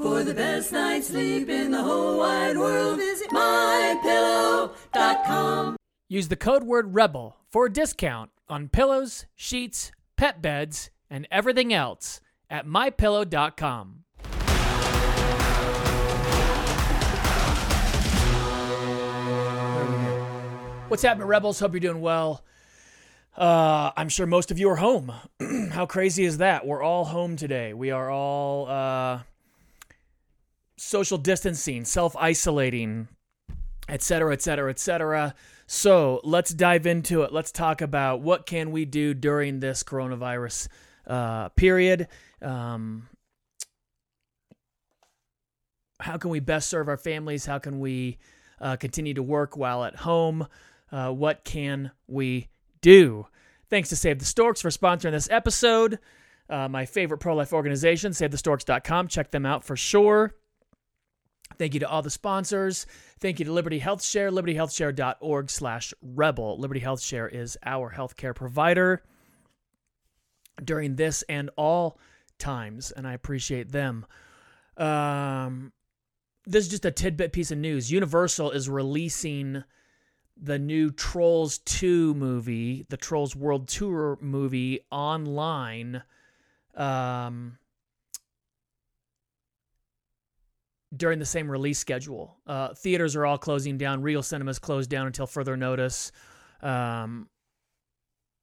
For the best night's sleep in the whole wide world, visit mypillow.com. Use the code word REBEL for a discount on pillows, sheets, pet beds, and everything else at mypillow.com. What's happening, Rebels? Hope you're doing well. Uh, I'm sure most of you are home. How crazy is that? We're all home today. We are all uh, social distancing, self isolating, etc., etc., etc. So let's dive into it. Let's talk about what can we do during this coronavirus uh, period. Um, how can we best serve our families? How can we uh, continue to work while at home? Uh, what can we do? Thanks to Save the Storks for sponsoring this episode. Uh, my favorite pro life organization, SaveTheStorks.com. Check them out for sure. Thank you to all the sponsors. Thank you to Liberty Health Share, libertyhealthshare.org slash rebel. Liberty Health Share is our healthcare provider during this and all times, and I appreciate them. Um, this is just a tidbit piece of news. Universal is releasing the new Trolls 2 movie, the Trolls World Tour movie online um, during the same release schedule. Uh, theaters are all closing down. Regal Cinemas closed down until further notice. Um,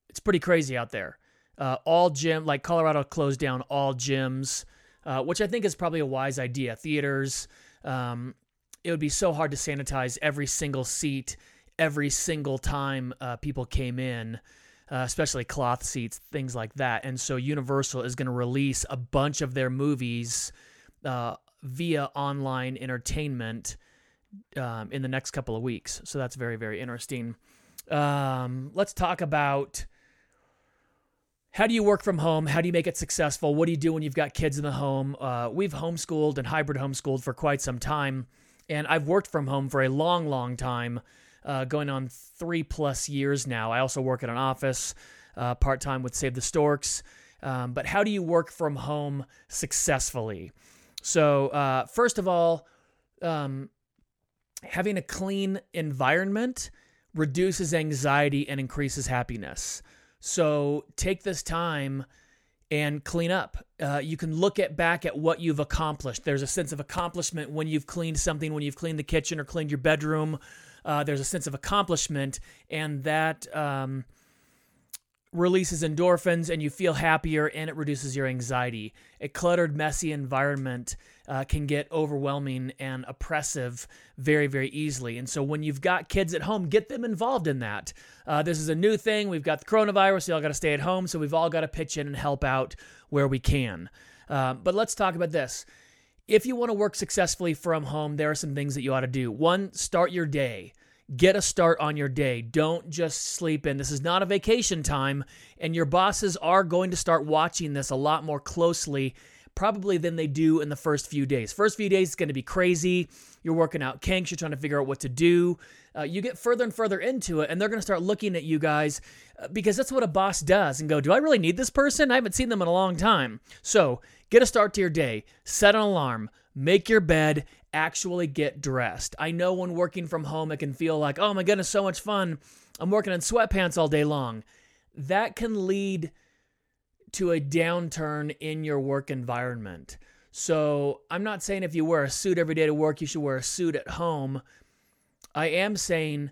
it's pretty crazy out there. Uh, all gym, like Colorado closed down all gyms, uh, which I think is probably a wise idea. Theaters, um, it would be so hard to sanitize every single seat every single time uh, people came in. Uh, especially cloth seats, things like that. And so Universal is going to release a bunch of their movies uh, via online entertainment um, in the next couple of weeks. So that's very, very interesting. Um, let's talk about how do you work from home? How do you make it successful? What do you do when you've got kids in the home? Uh, we've homeschooled and hybrid homeschooled for quite some time, and I've worked from home for a long, long time. Uh, going on three plus years now. I also work at an office uh, part time with Save the Storks. Um, but how do you work from home successfully? So, uh, first of all, um, having a clean environment reduces anxiety and increases happiness. So, take this time and clean up. Uh, you can look at back at what you've accomplished. There's a sense of accomplishment when you've cleaned something, when you've cleaned the kitchen or cleaned your bedroom. Uh, there's a sense of accomplishment, and that um, releases endorphins, and you feel happier, and it reduces your anxiety. A cluttered, messy environment uh, can get overwhelming and oppressive very, very easily. And so, when you've got kids at home, get them involved in that. Uh, this is a new thing. We've got the coronavirus. You all got to stay at home, so we've all got to pitch in and help out where we can. Uh, but let's talk about this if you want to work successfully from home, there are some things that you ought to do. One, start your day. Get a start on your day. Don't just sleep in. This is not a vacation time, and your bosses are going to start watching this a lot more closely, probably than they do in the first few days. First few days is going to be crazy. You're working out kinks, you're trying to figure out what to do. Uh, you get further and further into it, and they're going to start looking at you guys uh, because that's what a boss does and go, Do I really need this person? I haven't seen them in a long time. So get a start to your day, set an alarm, make your bed, actually get dressed. I know when working from home, it can feel like, oh my goodness, so much fun. I'm working in sweatpants all day long. That can lead to a downturn in your work environment. So I'm not saying if you wear a suit every day to work, you should wear a suit at home. I am saying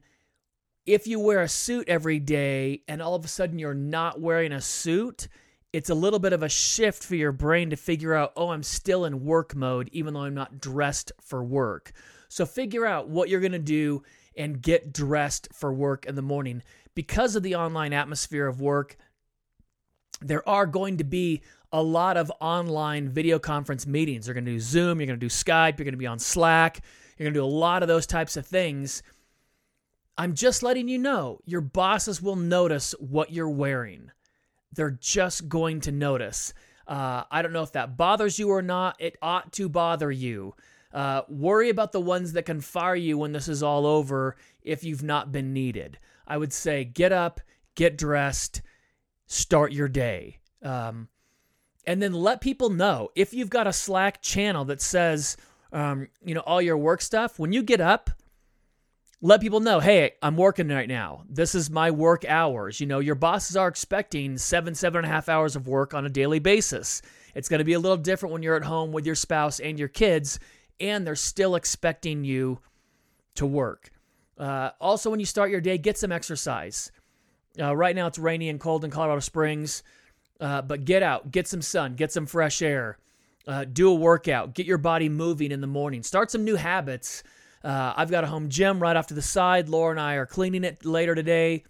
if you wear a suit every day and all of a sudden you're not wearing a suit, it's a little bit of a shift for your brain to figure out, oh, I'm still in work mode, even though I'm not dressed for work. So figure out what you're going to do and get dressed for work in the morning. Because of the online atmosphere of work, there are going to be a lot of online video conference meetings. You're going to do Zoom, you're going to do Skype, you're going to be on Slack, you're going to do a lot of those types of things. I'm just letting you know your bosses will notice what you're wearing they're just going to notice. Uh, I don't know if that bothers you or not. It ought to bother you. Uh, worry about the ones that can fire you when this is all over if you've not been needed. I would say get up, get dressed, start your day. Um, and then let people know if you've got a Slack channel that says, um, you know, all your work stuff. When you get up, let people know, hey, I'm working right now. This is my work hours. You know, your bosses are expecting seven, seven and a half hours of work on a daily basis. It's going to be a little different when you're at home with your spouse and your kids, and they're still expecting you to work. Uh, also, when you start your day, get some exercise. Uh, right now, it's rainy and cold in Colorado Springs, uh, but get out, get some sun, get some fresh air, uh, do a workout, get your body moving in the morning, start some new habits. Uh, I've got a home gym right off to the side. Laura and I are cleaning it later today.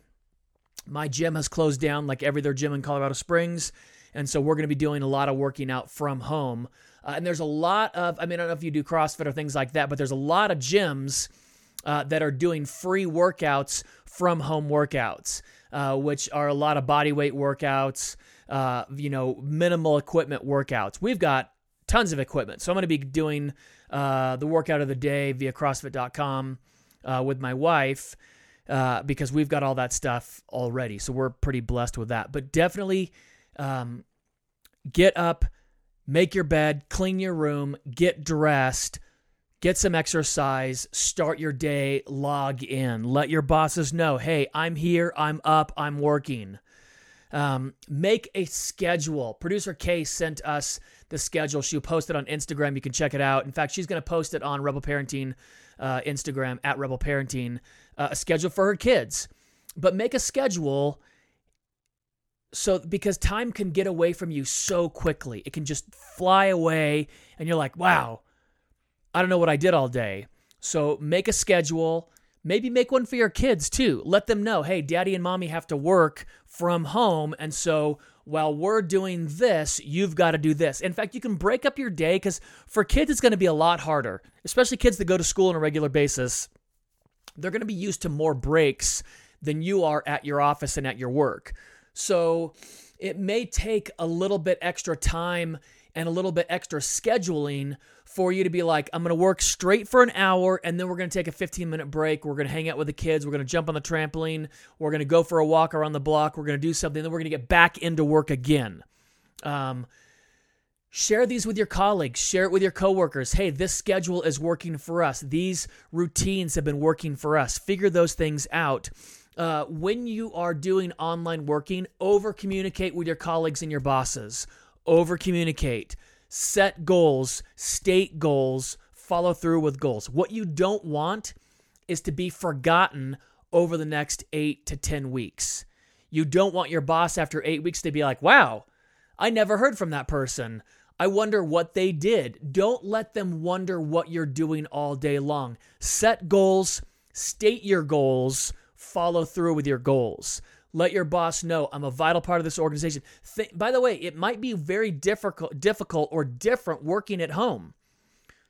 My gym has closed down like every other gym in Colorado Springs. And so we're going to be doing a lot of working out from home. Uh, and there's a lot of, I mean, I don't know if you do CrossFit or things like that, but there's a lot of gyms uh, that are doing free workouts from home workouts, uh, which are a lot of body weight workouts, uh, you know, minimal equipment workouts. We've got tons of equipment. So I'm going to be doing uh, the workout of the day via CrossFit.com uh, with my wife. Uh, because we've got all that stuff already. So we're pretty blessed with that. But definitely um, get up, make your bed, clean your room, get dressed, get some exercise, start your day, log in. Let your bosses know hey, I'm here, I'm up, I'm working. Um, make a schedule. Producer Kay sent us the schedule. She posted on Instagram. You can check it out. In fact, she's going to post it on Rebel Parenting uh, Instagram at Rebel Parenting, uh, a schedule for her kids. But make a schedule so because time can get away from you so quickly. It can just fly away, and you're like, wow, I don't know what I did all day. So make a schedule. Maybe make one for your kids too. Let them know, hey, daddy and mommy have to work from home. And so while we're doing this, you've got to do this. In fact, you can break up your day because for kids, it's going to be a lot harder, especially kids that go to school on a regular basis. They're going to be used to more breaks than you are at your office and at your work. So it may take a little bit extra time and a little bit extra scheduling for you to be like, I'm going to work straight for an hour and then we're going to take a 15 minute break. We're going to hang out with the kids. We're going to jump on the trampoline. We're going to go for a walk around the block. We're going to do something. Then we're going to get back into work again. Um, share these with your colleagues. Share it with your coworkers. Hey, this schedule is working for us. These routines have been working for us. Figure those things out uh, when you are doing online working, over communicate with your colleagues and your bosses. Over communicate. Set goals, state goals, follow through with goals. What you don't want is to be forgotten over the next eight to 10 weeks. You don't want your boss after eight weeks to be like, wow, I never heard from that person. I wonder what they did. Don't let them wonder what you're doing all day long. Set goals, state your goals, follow through with your goals. Let your boss know I'm a vital part of this organization. Th- by the way, it might be very difficult, difficult or different working at home.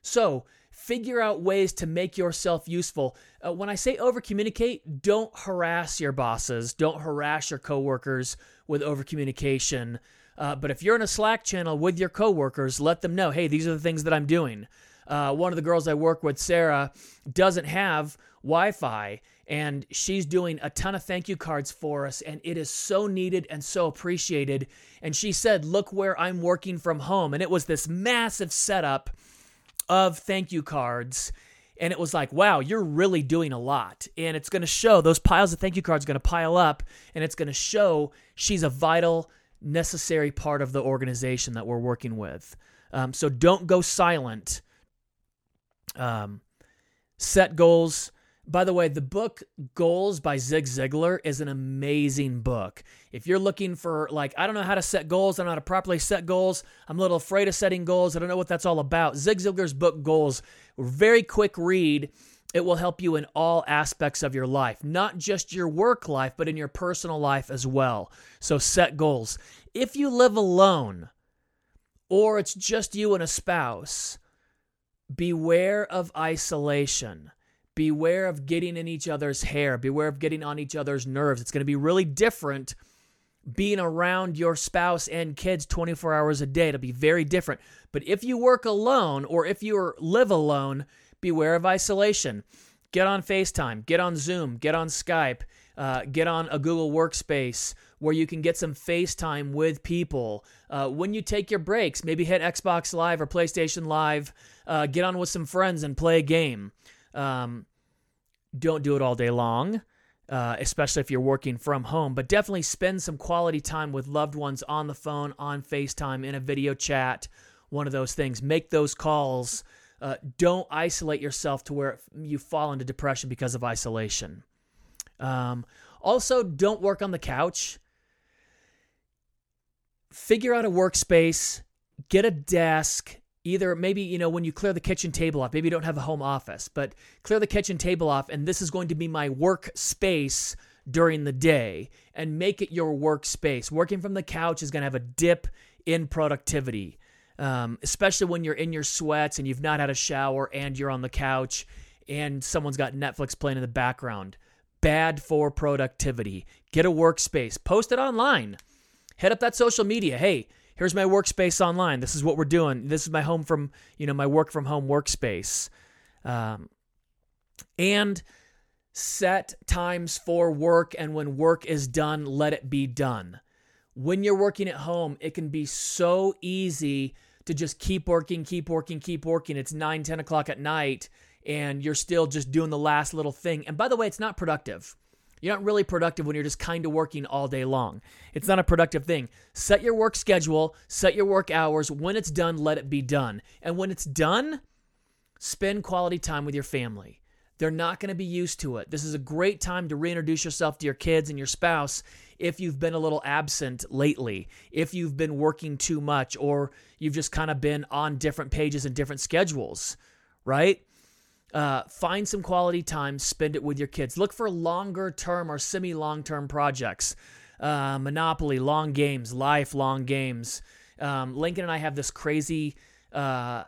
So figure out ways to make yourself useful. Uh, when I say over communicate, don't harass your bosses, don't harass your coworkers with over communication. Uh, but if you're in a Slack channel with your coworkers, let them know, hey, these are the things that I'm doing. Uh, one of the girls I work with, Sarah, doesn't have Wi Fi and she's doing a ton of thank you cards for us and it is so needed and so appreciated. And she said look where i'm working from home. And it was this massive setup of thank you cards. And it was like wow you're really doing a lot. And it's going to show those piles of thank you cards going to pile up and it's going to show she's a vital necessary part of the organization that we're working with. Um, so don't go silent. Um, set goals by the way, the book Goals by Zig Ziglar is an amazing book. If you're looking for, like, I don't know how to set goals, I don't know how to properly set goals, I'm a little afraid of setting goals, I don't know what that's all about. Zig Ziglar's book Goals, very quick read. It will help you in all aspects of your life, not just your work life, but in your personal life as well. So set goals. If you live alone, or it's just you and a spouse, beware of isolation beware of getting in each other's hair, beware of getting on each other's nerves. It's going to be really different being around your spouse and kids 24 hours a day. It'll be very different. But if you work alone or if you live alone, beware of isolation. Get on FaceTime, get on Zoom, get on Skype. Uh, get on a Google Workspace where you can get some FaceTime with people. Uh, when you take your breaks, maybe hit Xbox Live or PlayStation Live. Uh, get on with some friends and play a game. Um, don't do it all day long, uh, especially if you're working from home, but definitely spend some quality time with loved ones on the phone, on FaceTime, in a video chat, one of those things. Make those calls. Uh, don't isolate yourself to where you fall into depression because of isolation. Um, also, don't work on the couch. Figure out a workspace, get a desk. Either maybe, you know, when you clear the kitchen table off, maybe you don't have a home office, but clear the kitchen table off, and this is going to be my workspace during the day and make it your workspace. Working from the couch is going to have a dip in productivity, um, especially when you're in your sweats and you've not had a shower and you're on the couch and someone's got Netflix playing in the background bad for productivity. Get a workspace, post it online. Head up that social media. Hey, here's my workspace online. This is what we're doing. This is my home from, you know, my work from home workspace. Um, and set times for work. And when work is done, let it be done. When you're working at home, it can be so easy to just keep working, keep working, keep working. It's 9, 10 o'clock at night and you're still just doing the last little thing. And by the way, it's not productive. You're not really productive when you're just kind of working all day long. It's not a productive thing. Set your work schedule, set your work hours. When it's done, let it be done. And when it's done, spend quality time with your family. They're not going to be used to it. This is a great time to reintroduce yourself to your kids and your spouse if you've been a little absent lately, if you've been working too much, or you've just kind of been on different pages and different schedules, right? Uh, find some quality time, spend it with your kids. Look for longer term or semi long term projects. Uh, Monopoly, long games, lifelong games. Um, Lincoln and I have this crazy. Uh,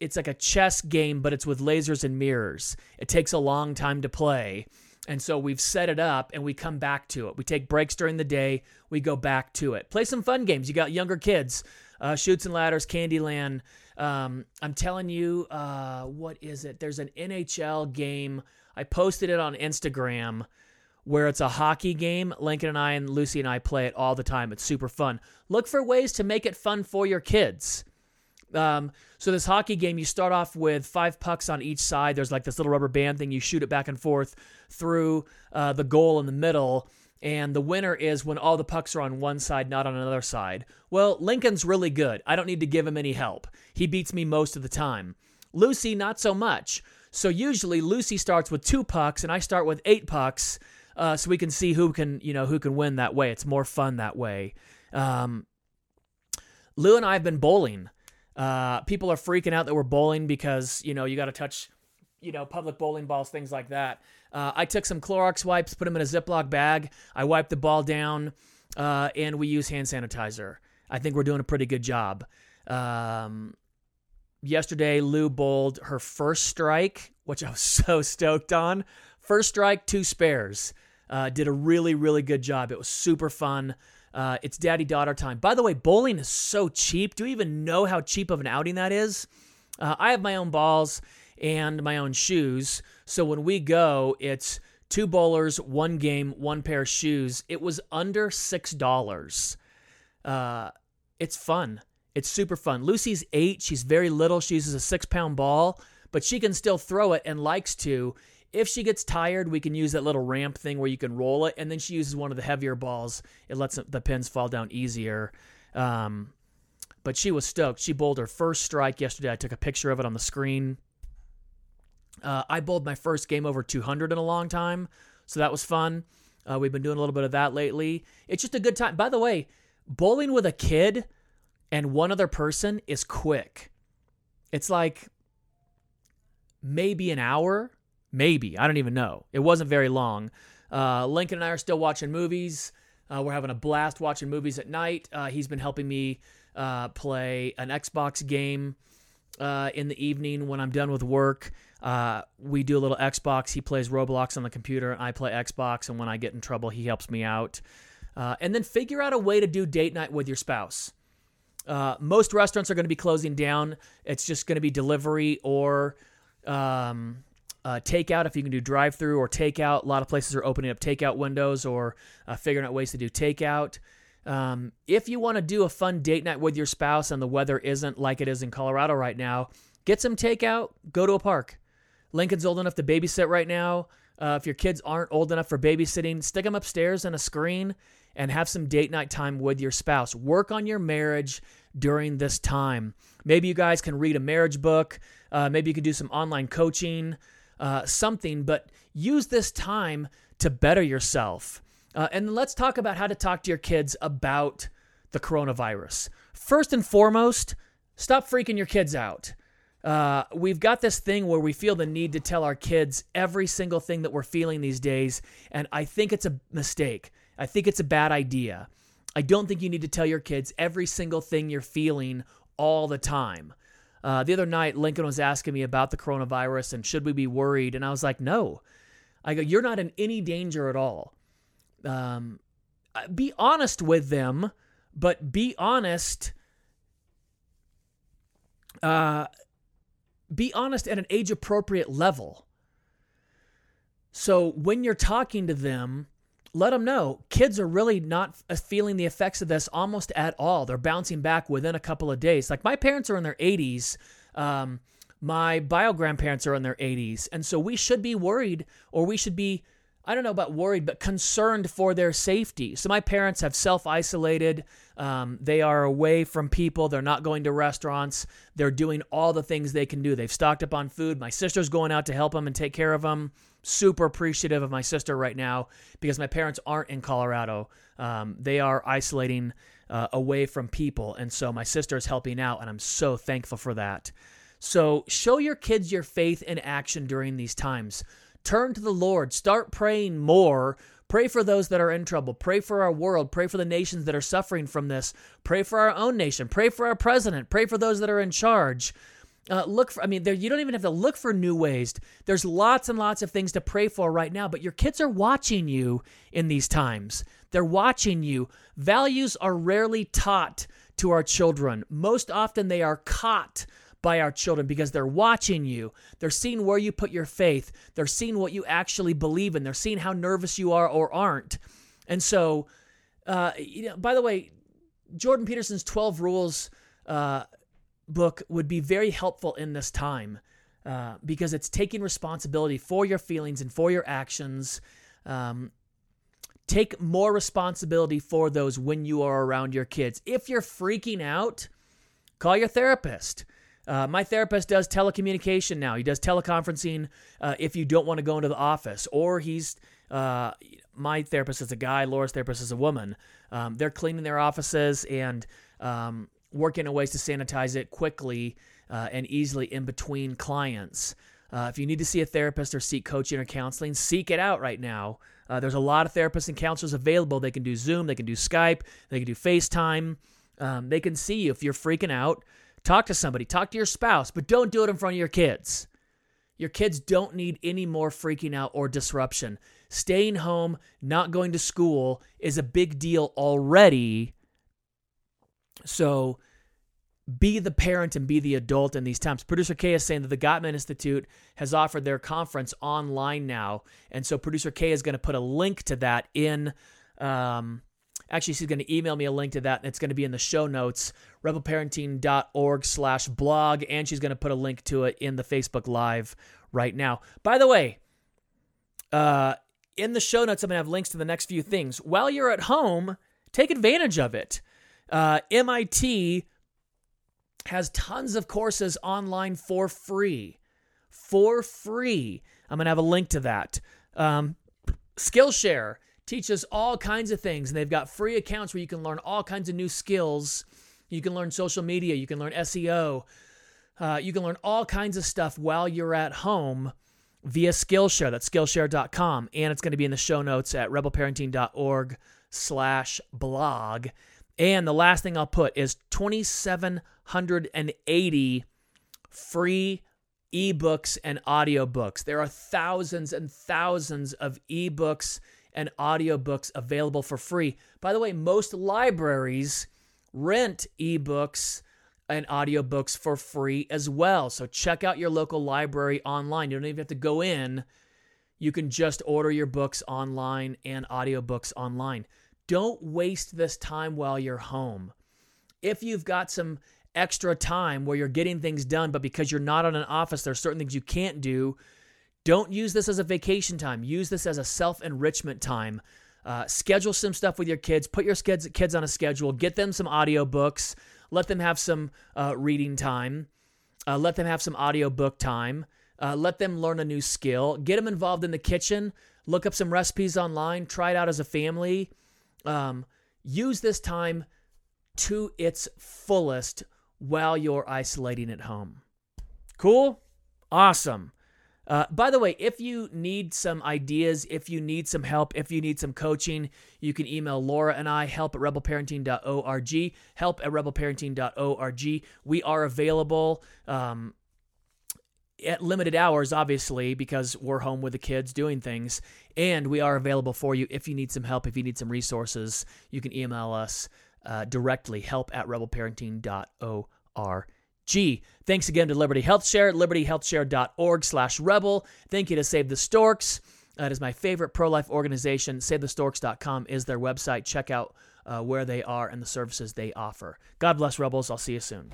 it's like a chess game, but it's with lasers and mirrors. It takes a long time to play. And so we've set it up and we come back to it. We take breaks during the day, we go back to it. Play some fun games. You got younger kids, uh, Chutes and Ladders, Candyland, um, I'm telling you, uh, what is it? There's an NHL game. I posted it on Instagram where it's a hockey game. Lincoln and I and Lucy and I play it all the time. It's super fun. Look for ways to make it fun for your kids. Um, so this hockey game, you start off with five pucks on each side. There's like this little rubber band thing. You shoot it back and forth through uh, the goal in the middle and the winner is when all the pucks are on one side, not on another side. Well, Lincoln's really good. I don't need to give him any help. He beats me most of the time. Lucy, not so much. So usually Lucy starts with two pucks, and I start with eight pucks, uh, so we can see who can, you know, who can win that way. It's more fun that way. Um, Lou and I have been bowling. Uh, people are freaking out that we're bowling because you know you got to touch, you know, public bowling balls, things like that. Uh, I took some Clorox wipes, put them in a Ziploc bag. I wiped the ball down, uh, and we use hand sanitizer. I think we're doing a pretty good job. Um, yesterday, Lou bowled her first strike, which I was so stoked on. First strike, two spares. Uh, did a really, really good job. It was super fun. Uh, it's daddy daughter time. By the way, bowling is so cheap. Do you even know how cheap of an outing that is? Uh, I have my own balls and my own shoes. So when we go, it's two bowlers, one game, one pair of shoes. It was under six dollars. Uh, it's fun. It's super fun. Lucy's eight. She's very little. She uses a six pound ball, but she can still throw it and likes to. If she gets tired, we can use that little ramp thing where you can roll it, and then she uses one of the heavier balls. It lets the pins fall down easier. Um, but she was stoked. She bowled her first strike yesterday. I took a picture of it on the screen. Uh, I bowled my first game over 200 in a long time, so that was fun. Uh, we've been doing a little bit of that lately. It's just a good time. By the way, bowling with a kid and one other person is quick. It's like maybe an hour, maybe. I don't even know. It wasn't very long. Uh, Lincoln and I are still watching movies. Uh, we're having a blast watching movies at night. Uh, he's been helping me uh, play an Xbox game uh, in the evening when I'm done with work. Uh, we do a little Xbox. He plays Roblox on the computer. I play Xbox, and when I get in trouble, he helps me out. Uh, and then figure out a way to do date night with your spouse. Uh, most restaurants are going to be closing down. It's just going to be delivery or um, uh, takeout if you can do drive through or takeout. A lot of places are opening up takeout windows or uh, figuring out ways to do takeout. Um, if you want to do a fun date night with your spouse and the weather isn't like it is in Colorado right now, get some takeout, go to a park. Lincoln's old enough to babysit right now. Uh, if your kids aren't old enough for babysitting, stick them upstairs on a screen and have some date night time with your spouse. Work on your marriage during this time. Maybe you guys can read a marriage book. Uh, maybe you can do some online coaching, uh, something, but use this time to better yourself. Uh, and let's talk about how to talk to your kids about the coronavirus. First and foremost, stop freaking your kids out. Uh, we've got this thing where we feel the need to tell our kids every single thing that we're feeling these days, and I think it's a mistake. I think it's a bad idea. I don't think you need to tell your kids every single thing you're feeling all the time. Uh, the other night, Lincoln was asking me about the coronavirus and should we be worried, and I was like, no. I go, you're not in any danger at all. Um, uh, be honest with them, but be honest. Uh, be honest at an age appropriate level. So when you're talking to them, let them know kids are really not feeling the effects of this almost at all. They're bouncing back within a couple of days. Like my parents are in their 80s. Um, my bio grandparents are in their 80s. And so we should be worried or we should be I don't know about worried, but concerned for their safety. So my parents have self isolated. Um, they are away from people. They're not going to restaurants. They're doing all the things they can do. They've stocked up on food. My sister's going out to help them and take care of them. Super appreciative of my sister right now because my parents aren't in Colorado. Um, they are isolating uh, away from people. And so my sister is helping out, and I'm so thankful for that. So show your kids your faith in action during these times. Turn to the Lord. Start praying more. Pray for those that are in trouble. Pray for our world. Pray for the nations that are suffering from this. Pray for our own nation. Pray for our president. Pray for those that are in charge. Uh, look for, I mean, there, you don't even have to look for new ways. There's lots and lots of things to pray for right now, but your kids are watching you in these times. They're watching you. Values are rarely taught to our children. Most often, they are caught by our children because they're watching you. They're seeing where you put your faith. They're seeing what you actually believe in. They're seeing how nervous you are or aren't. And so, uh, you know, by the way, Jordan Peterson's 12 Rules uh, book would be very helpful in this time uh, because it's taking responsibility for your feelings and for your actions. Um, take more responsibility for those when you are around your kids. If you're freaking out, call your therapist. Uh, my therapist does telecommunication now. He does teleconferencing uh, if you don't want to go into the office, or he's uh, my therapist is a guy. Laura's therapist is a woman. Um, they're cleaning their offices and um, working on ways to sanitize it quickly uh, and easily in between clients. Uh, if you need to see a therapist or seek coaching or counseling, seek it out right now. Uh, there's a lot of therapists and counselors available. They can do Zoom, they can do Skype, they can do FaceTime. Um, they can see you if you're freaking out. Talk to somebody, talk to your spouse, but don't do it in front of your kids. Your kids don't need any more freaking out or disruption. Staying home, not going to school is a big deal already. So be the parent and be the adult in these times. Producer K is saying that the Gottman Institute has offered their conference online now. And so producer K is going to put a link to that in um, Actually, she's going to email me a link to that, and it's going to be in the show notes, rebelparenting.org slash blog, and she's going to put a link to it in the Facebook Live right now. By the way, uh, in the show notes, I'm going to have links to the next few things. While you're at home, take advantage of it. Uh, MIT has tons of courses online for free. For free. I'm going to have a link to that. Um, Skillshare teaches all kinds of things, and they've got free accounts where you can learn all kinds of new skills. You can learn social media, you can learn SEO, uh, you can learn all kinds of stuff while you're at home via Skillshare. That's Skillshare.com, and it's going to be in the show notes at rebelparenting.org slash blog. And the last thing I'll put is 2,780 free ebooks and audiobooks. There are thousands and thousands of ebooks and audiobooks available for free. By the way, most libraries rent ebooks and audiobooks for free as well. So check out your local library online. You don't even have to go in. You can just order your books online and audiobooks online. Don't waste this time while you're home. If you've got some extra time where you're getting things done, but because you're not on an office, there's certain things you can't do. Don't use this as a vacation time. Use this as a self enrichment time. Uh, schedule some stuff with your kids. Put your kids on a schedule. Get them some audiobooks. Let them have some uh, reading time. Uh, let them have some audiobook time. Uh, let them learn a new skill. Get them involved in the kitchen. Look up some recipes online. Try it out as a family. Um, use this time to its fullest while you're isolating at home. Cool? Awesome. Uh, by the way, if you need some ideas, if you need some help, if you need some coaching, you can email Laura and I, help at rebelparenting.org, help at rebelparenting.org. We are available um, at limited hours, obviously, because we're home with the kids doing things. And we are available for you if you need some help, if you need some resources, you can email us uh, directly, help at rebelparenting.org. G. Thanks again to Liberty Health Share, libertyhealthshare.org slash rebel. Thank you to Save the Storks. That is my favorite pro-life organization. SaveTheStorks.com is their website. Check out uh, where they are and the services they offer. God bless Rebels. I'll see you soon.